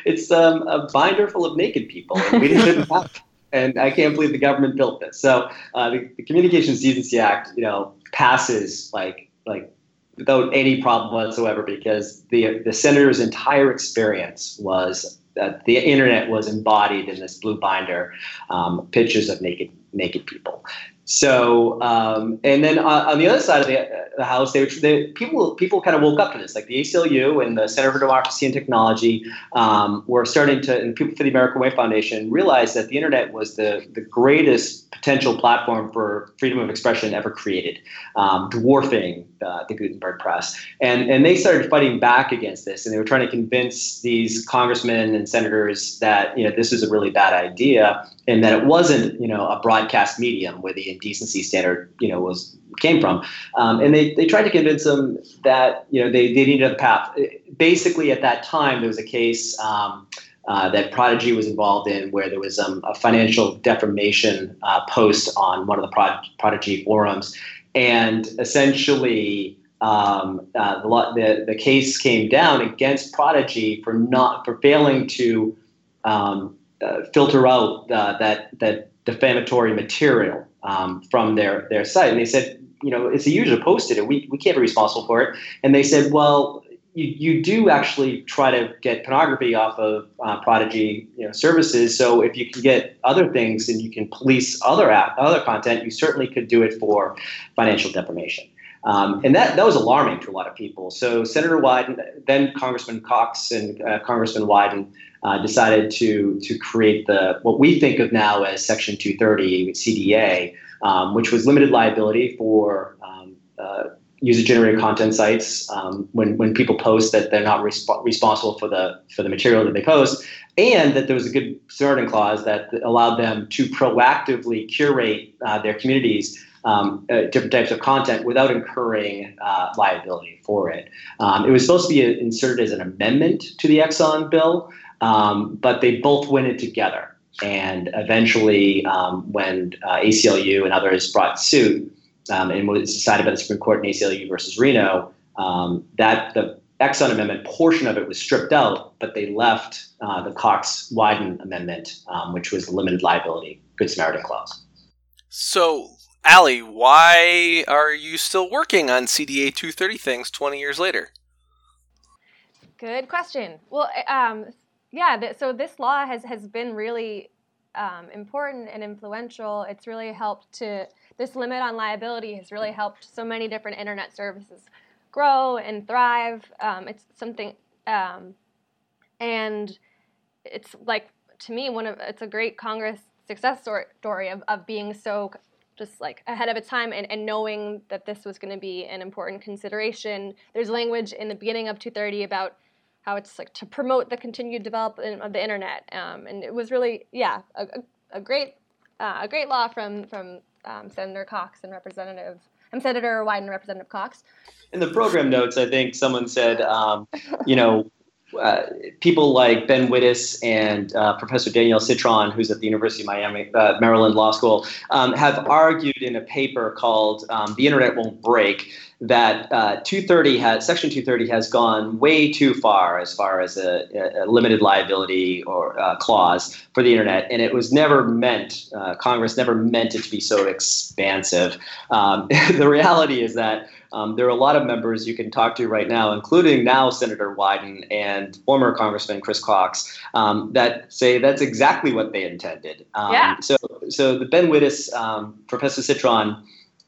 it's um, a binder full of naked people. And we didn't have. And I can't believe the government built this. So uh, the, the Communications Decency Act, you know, passes like like without any problem whatsoever because the the senator's entire experience was that the internet was embodied in this blue binder, um, pictures of naked naked people. So, um, and then uh, on the other side of the, the house, they, were, they, people people kind of woke up to this, like the ACLU and the Center for Democracy and Technology um, were starting to, and people for the American Way Foundation realized that the internet was the the greatest potential platform for freedom of expression ever created, um, dwarfing uh, the Gutenberg press, and and they started fighting back against this, and they were trying to convince these congressmen and senators that you know this is a really bad idea, and that it wasn't you know a broadcast medium where the indecency standard you know was came from. Um, and they, they tried to convince them that you know they, they needed a path. Basically at that time there was a case um, uh, that Prodigy was involved in, where there was um, a financial defamation uh, post on one of the Prod- Prodigy forums, and essentially um, uh, the, the, case came down against Prodigy for not for failing to um, uh, filter out uh, that that defamatory material um, from their their site, and they said, you know, it's a user posted it. We we can't be responsible for it. And they said, well, you, you do actually try to get pornography off of uh, Prodigy you know, services. So if you can get other things and you can police other app, other content, you certainly could do it for financial defamation. Um, and that, that was alarming to a lot of people. So Senator Wyden, then Congressman Cox and uh, Congressman Wyden uh, decided to to create the what we think of now as Section 230 CDA, um, which was limited liability for um, uh, user-generated content sites um, when when people post that they're not resp- responsible for the for the material that they post, and that there was a good Samaritan clause that allowed them to proactively curate uh, their communities um, uh, different types of content without incurring uh, liability for it. Um, it was supposed to be inserted as an amendment to the Exon bill, um, but they both went it together. And eventually, um, when uh, ACLU and others brought suit, um, and was decided by the Supreme Court in ACLU versus Reno, um, that the Exon Amendment portion of it was stripped out, but they left uh, the Cox Wyden Amendment, which was the limited liability Good Samaritan clause. So Ali, why are you still working on CDA 230 things 20 years later? Good question. Well, um, yeah, th- so this law has, has been really um, important and influential. It's really helped to, this limit on liability has really helped so many different internet services grow and thrive. Um, it's something, um, and it's like, to me, one of, it's a great Congress success story of, of being so just like ahead of its time and, and knowing that this was going to be an important consideration. There's language in the beginning of 230 about how it's like to promote the continued development of the internet, um, and it was really yeah a, a great uh, a great law from from um, Senator Cox and Representative I'm Senator Wyden and Representative Cox. In the program notes, I think someone said, um, you know, uh, people like Ben Wittes and uh, Professor Danielle Citron, who's at the University of Miami, uh, Maryland Law School, um, have argued in a paper called um, "The Internet Won't Break" that uh, 230 has Section 230 has gone way too far as far as a, a limited liability or uh, clause for the internet, and it was never meant. Congress never meant it to be so expansive. Um, the reality is that. Um, there are a lot of members you can talk to right now, including now Senator Wyden and former Congressman Chris Cox, um, that say that's exactly what they intended. Um, yeah. So, so the Ben Wittes, um, Professor Citron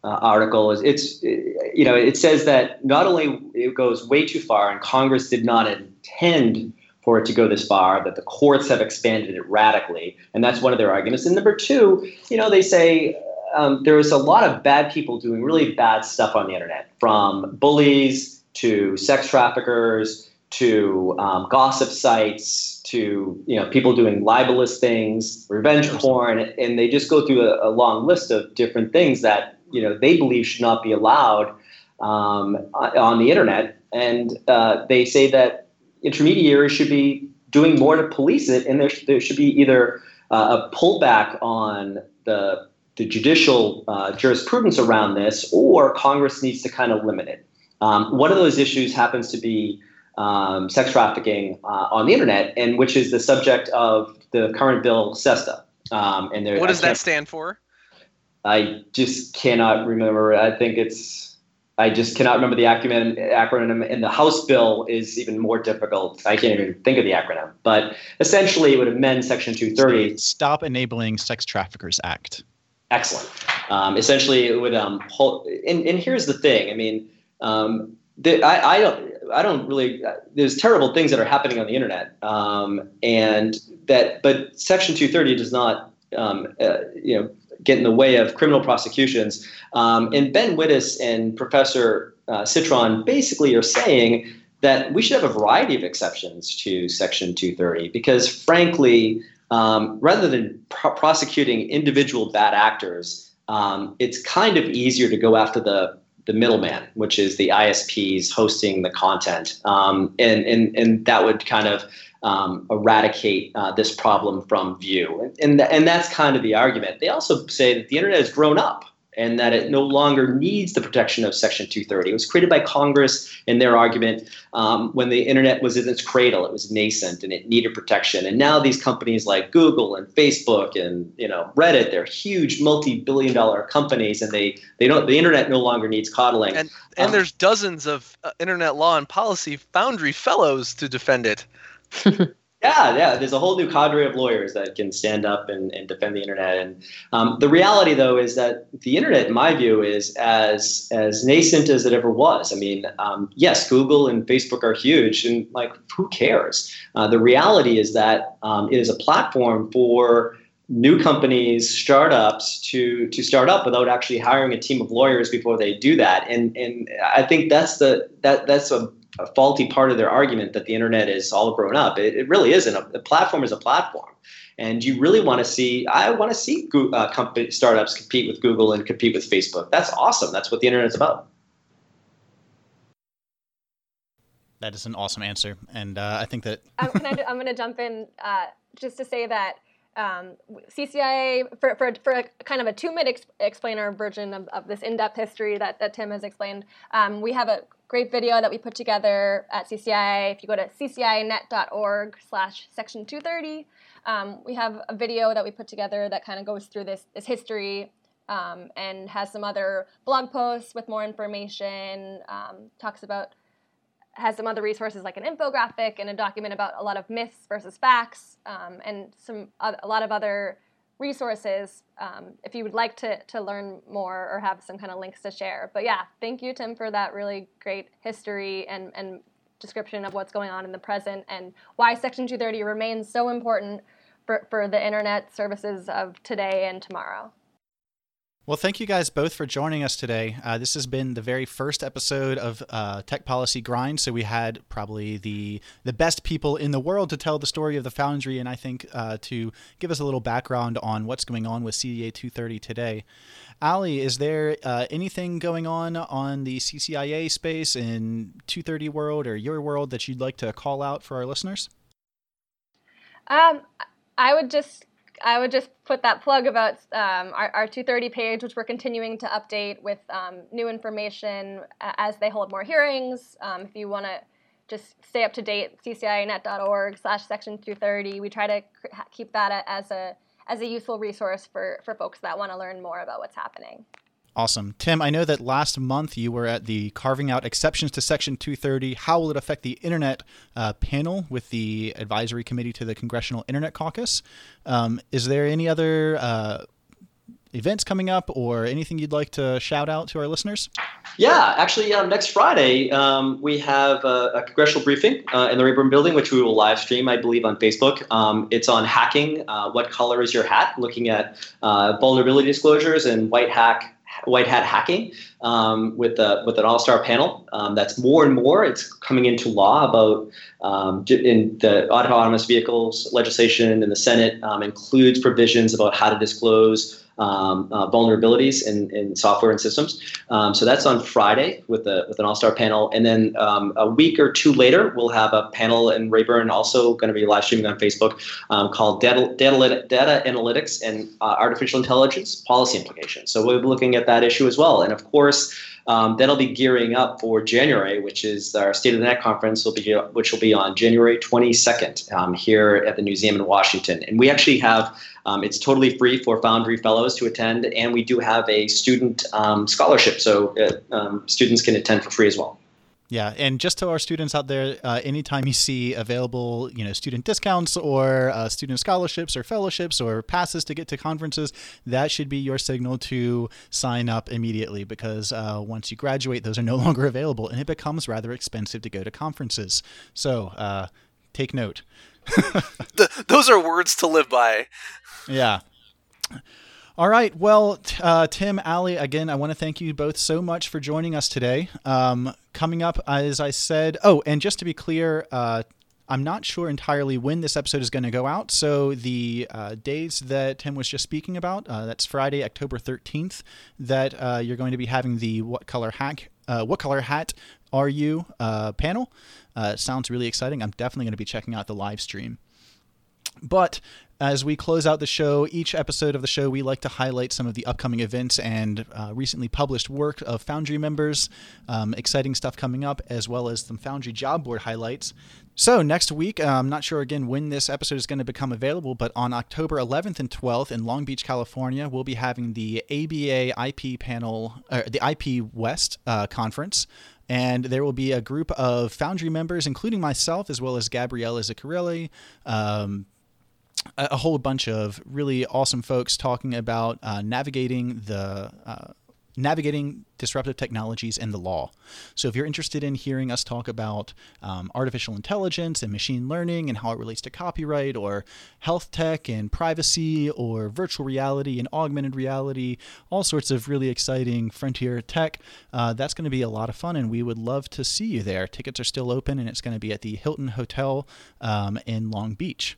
uh, article is it's you know it says that not only it goes way too far, and Congress did not intend for it to go this far, that the courts have expanded it radically, and that's one of their arguments. And number two, you know, they say um, there is a lot of bad people doing really bad stuff on the internet, from bullies to sex traffickers to um, gossip sites to you know people doing libelous things, revenge porn, and they just go through a, a long list of different things that you know they believe should not be allowed um, on the internet, and uh, they say that intermediaries should be doing more to police it, and there, sh- there should be either uh, a pullback on the the judicial uh, jurisprudence around this, or Congress needs to kind of limit it. Um, one of those issues happens to be um, sex trafficking uh, on the internet, and which is the subject of the current bill SESTA. Um, and there, what does that stand for? I just cannot remember. I think it's. I just cannot remember the acronym. Acronym and the House bill is even more difficult. I can't even think of the acronym. But essentially, it would amend Section 230. Stop Enabling Sex Traffickers Act. Excellent. Um, essentially, it would. Um, hold, and, and here's the thing. I mean, um, the, I, I don't. I don't really. Uh, there's terrible things that are happening on the internet, um, and that. But Section 230 does not. Um, uh, you know get in the way of criminal prosecutions. Um, and Ben Wittes and Professor uh, Citron basically are saying that we should have a variety of exceptions to Section 230 because, frankly, um, rather than prosecuting individual bad actors, um, it's kind of easier to go after the the middleman, which is the ISPs hosting the content, um, and and and that would kind of um, eradicate uh, this problem from view. And, and, and that's kind of the argument. They also say that the internet has grown up and that it no longer needs the protection of Section 230. It was created by Congress in their argument um, when the internet was in its cradle. It was nascent and it needed protection. And now these companies like Google and Facebook and you know Reddit, they're huge multi-billion-dollar companies, and they they don't the internet no longer needs coddling. And and um, there's dozens of uh, internet law and policy foundry fellows to defend it. Yeah, yeah. There's a whole new cadre of lawyers that can stand up and, and defend the internet. And um, the reality, though, is that the internet, in my view, is as as nascent as it ever was. I mean, um, yes, Google and Facebook are huge, and like, who cares? Uh, the reality is that um, it is a platform for new companies, startups to to start up without actually hiring a team of lawyers before they do that. And and I think that's the that that's a a faulty part of their argument that the internet is all grown up. It, it really isn't. A, a, platform is a platform, and you really want to see. I want to see uh, company startups compete with Google and compete with Facebook. That's awesome. That's what the internet is about. That is an awesome answer, and uh, I think that I'm, I, am going to jump in uh, just to say that um, CCIA for, for, for a kind of a two-minute ex- explainer version of, of this in-depth history that, that Tim has explained. Um, we have a great video that we put together at CCI. If you go to ccianet.org slash section 230, um, we have a video that we put together that kind of goes through this, this history um, and has some other blog posts with more information, um, talks about, has some other resources like an infographic and a document about a lot of myths versus facts um, and some a lot of other resources um, if you would like to, to learn more or have some kind of links to share. But yeah, thank you, Tim, for that really great history and, and description of what's going on in the present and why Section 230 remains so important for, for the internet services of today and tomorrow. Well, thank you guys both for joining us today. Uh, this has been the very first episode of uh, Tech Policy Grind, so we had probably the the best people in the world to tell the story of the Foundry, and I think uh, to give us a little background on what's going on with CDA 230 today. Ali, is there uh, anything going on on the CCIA space in 230 world or your world that you'd like to call out for our listeners? Um, I would just I would just put that plug about um, our, our 230 page, which we're continuing to update with um, new information as they hold more hearings. Um, if you want to just stay up to date, ccianet.org slash section 230. We try to keep that as a as a useful resource for, for folks that want to learn more about what's happening. Awesome. Tim, I know that last month you were at the Carving Out Exceptions to Section 230. How will it affect the Internet uh, panel with the Advisory Committee to the Congressional Internet Caucus? Um, is there any other uh, events coming up or anything you'd like to shout out to our listeners? Yeah, actually, um, next Friday um, we have a, a congressional briefing uh, in the Rayburn Building, which we will live stream, I believe, on Facebook. Um, it's on hacking. Uh, what color is your hat? Looking at uh, vulnerability disclosures and white hack white hat hacking um, with a, with an all star panel. Um, that's more and more. It's coming into law about um, in the autonomous vehicles legislation in the Senate um, includes provisions about how to disclose um, uh, vulnerabilities in, in software and systems. Um, so that's on Friday with a with an all star panel, and then um, a week or two later we'll have a panel in Rayburn, also going to be live streaming on Facebook, um, called data, data, data analytics and uh, artificial intelligence policy implications. So we'll be looking at that issue as well, and of course. Um, that'll be gearing up for January, which is our State of the Net conference, will be, which will be on January 22nd um, here at the museum in Washington. And we actually have um, it's totally free for Foundry Fellows to attend, and we do have a student um, scholarship, so uh, um, students can attend for free as well. Yeah, and just to our students out there, uh, anytime you see available, you know, student discounts or uh, student scholarships or fellowships or passes to get to conferences, that should be your signal to sign up immediately because uh, once you graduate, those are no longer available, and it becomes rather expensive to go to conferences. So uh, take note. the, those are words to live by. Yeah. All right. Well, uh, Tim, Ali, again, I want to thank you both so much for joining us today. Um, coming up, as I said, oh, and just to be clear, uh, I'm not sure entirely when this episode is going to go out. So the uh, days that Tim was just speaking about, uh, that's Friday, October 13th, that uh, you're going to be having the What Color Hack, uh, What Color Hat Are You panel. Sounds really exciting. I'm definitely going to be checking out the live stream. But as we close out the show, each episode of the show, we like to highlight some of the upcoming events and uh, recently published work of Foundry members, um, exciting stuff coming up, as well as some Foundry job board highlights. So, next week, uh, I'm not sure again when this episode is going to become available, but on October 11th and 12th in Long Beach, California, we'll be having the ABA IP panel, uh, the IP West uh, conference And there will be a group of Foundry members, including myself, as well as Gabriella Ziccarelli, um, a, a whole bunch of really awesome folks talking about uh, navigating the uh, navigating disruptive technologies and the law. So, if you're interested in hearing us talk about um, artificial intelligence and machine learning and how it relates to copyright or health tech and privacy or virtual reality and augmented reality, all sorts of really exciting frontier tech, uh, that's going to be a lot of fun and we would love to see you there. Tickets are still open and it's going to be at the Hilton Hotel um, in Long Beach.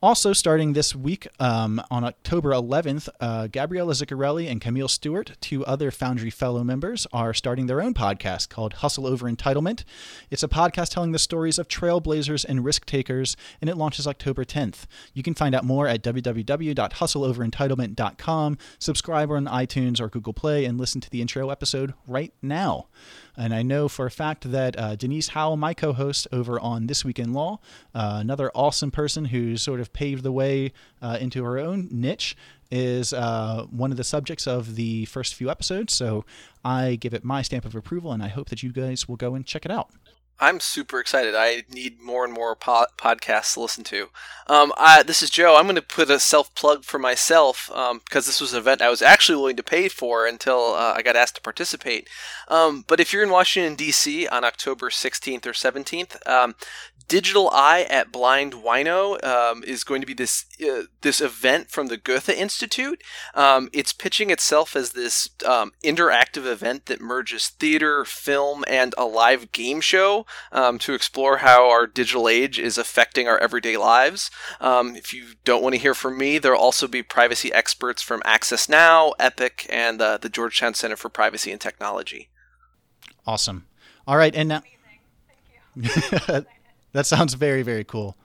Also, starting this week um, on October 11th, uh, Gabriella Ziccarelli and Camille Stewart, two other Foundry Fellow members, are starting their own podcast called Hustle Over Entitlement. It's a podcast telling the stories of trailblazers and risk takers, and it launches October 10th. You can find out more at www.hustleoverentitlement.com. Subscribe on iTunes or Google Play and listen to the intro episode right now. And I know for a fact that uh, Denise Howell, my co host over on This Week in Law, uh, another awesome person who sort of paved the way uh, into her own niche, is uh, one of the subjects of the first few episodes. So I give it my stamp of approval, and I hope that you guys will go and check it out. I'm super excited. I need more and more po- podcasts to listen to. Um, I, this is Joe. I'm going to put a self plug for myself um, because this was an event I was actually willing to pay for until uh, I got asked to participate. Um, but if you're in Washington, D.C. on October 16th or 17th, um, Digital Eye at Blind Whino um, is going to be this uh, this event from the Goethe Institute. Um, it's pitching itself as this um, interactive event that merges theater, film, and a live game show um, to explore how our digital age is affecting our everyday lives. Um, if you don't want to hear from me, there'll also be privacy experts from Access Now, Epic, and uh, the Georgetown Center for Privacy and Technology. Awesome. All right, and now. That sounds very, very cool.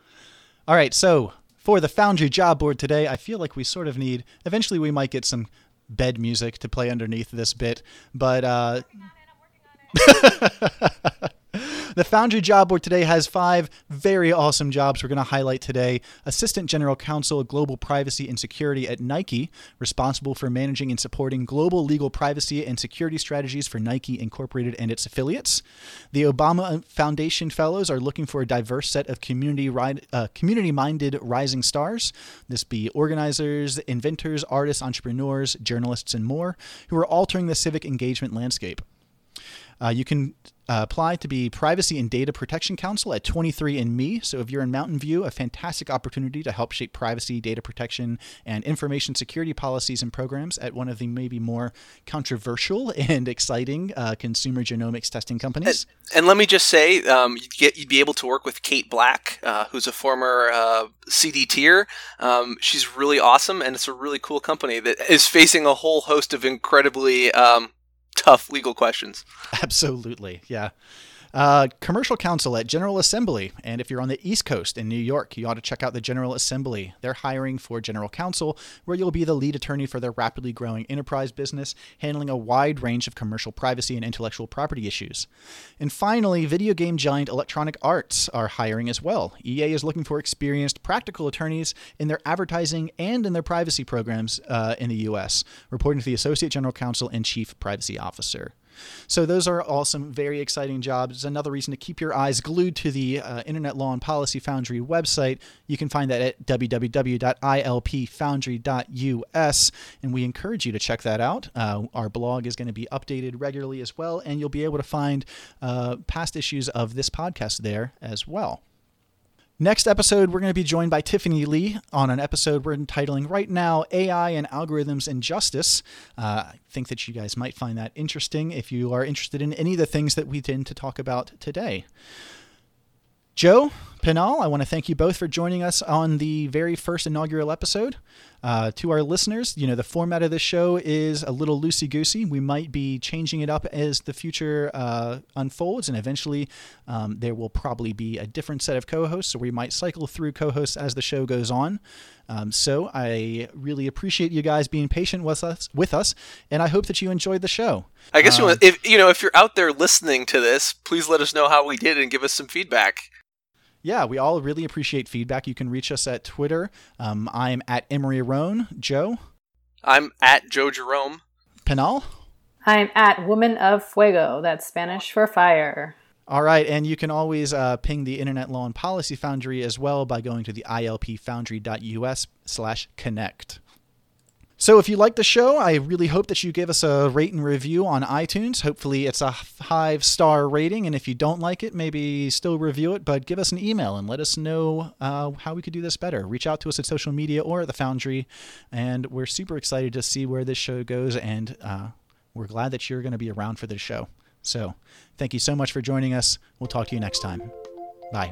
All right, so for the Foundry job board today, I feel like we sort of need. Eventually, we might get some bed music to play underneath this bit, but. Uh, The Foundry job board today has five very awesome jobs we're going to highlight today. Assistant General Counsel, Global Privacy and Security at Nike, responsible for managing and supporting global legal privacy and security strategies for Nike Incorporated and its affiliates. The Obama Foundation Fellows are looking for a diverse set of community uh, community-minded rising stars. This be organizers, inventors, artists, entrepreneurs, journalists, and more who are altering the civic engagement landscape. Uh, you can uh, apply to be Privacy and Data Protection Counsel at 23andMe. So if you're in Mountain View, a fantastic opportunity to help shape privacy, data protection, and information security policies and programs at one of the maybe more controversial and exciting uh, consumer genomics testing companies. And, and let me just say, um, you'd, get, you'd be able to work with Kate Black, uh, who's a former uh, CDTer. Um, she's really awesome, and it's a really cool company that is facing a whole host of incredibly um, tough legal questions. Absolutely, yeah. Uh, commercial counsel at General Assembly. And if you're on the East Coast in New York, you ought to check out the General Assembly. They're hiring for general counsel, where you'll be the lead attorney for their rapidly growing enterprise business, handling a wide range of commercial privacy and intellectual property issues. And finally, video game giant Electronic Arts are hiring as well. EA is looking for experienced, practical attorneys in their advertising and in their privacy programs uh, in the U.S., reporting to the Associate General Counsel and Chief Privacy Officer. So those are all some very exciting jobs. Another reason to keep your eyes glued to the uh, Internet Law and Policy Foundry website. You can find that at www.ilpfoundry.us, and we encourage you to check that out. Uh, our blog is going to be updated regularly as well, and you'll be able to find uh, past issues of this podcast there as well. Next episode, we're going to be joined by Tiffany Li on an episode we're entitling right now AI and Algorithms and Justice. Uh, I think that you guys might find that interesting if you are interested in any of the things that we tend to talk about today. Joe, Pinal, I want to thank you both for joining us on the very first inaugural episode. Uh, to our listeners, you know, the format of this show is a little loosey goosey. We might be changing it up as the future uh, unfolds, and eventually um, there will probably be a different set of co hosts, so we might cycle through co hosts as the show goes on. Um, so I really appreciate you guys being patient with us, with us, and I hope that you enjoyed the show. I guess um, if you know if you're out there listening to this, please let us know how we did and give us some feedback yeah, we all really appreciate feedback. You can reach us at Twitter. Um, I'm at Emery Roan. Joe? I'm at Joe Jerome. Penal? I'm at Woman of Fuego. That's Spanish for fire. All right, and you can always uh, ping the Internet Law and Policy Foundry as well by going to the ilpfoundry.us slash connect. So if you like the show, I really hope that you give us a rate and review on iTunes. Hopefully it's a five star rating, and if you don't like it, maybe still review it, but give us an email and let us know uh, how we could do this better. Reach out to us at social media or at the Foundry, and we're super excited to see where this show goes, and uh, we're glad that you're going to be around for this show. So thank you so much for joining us. We'll talk to you next time. Bye.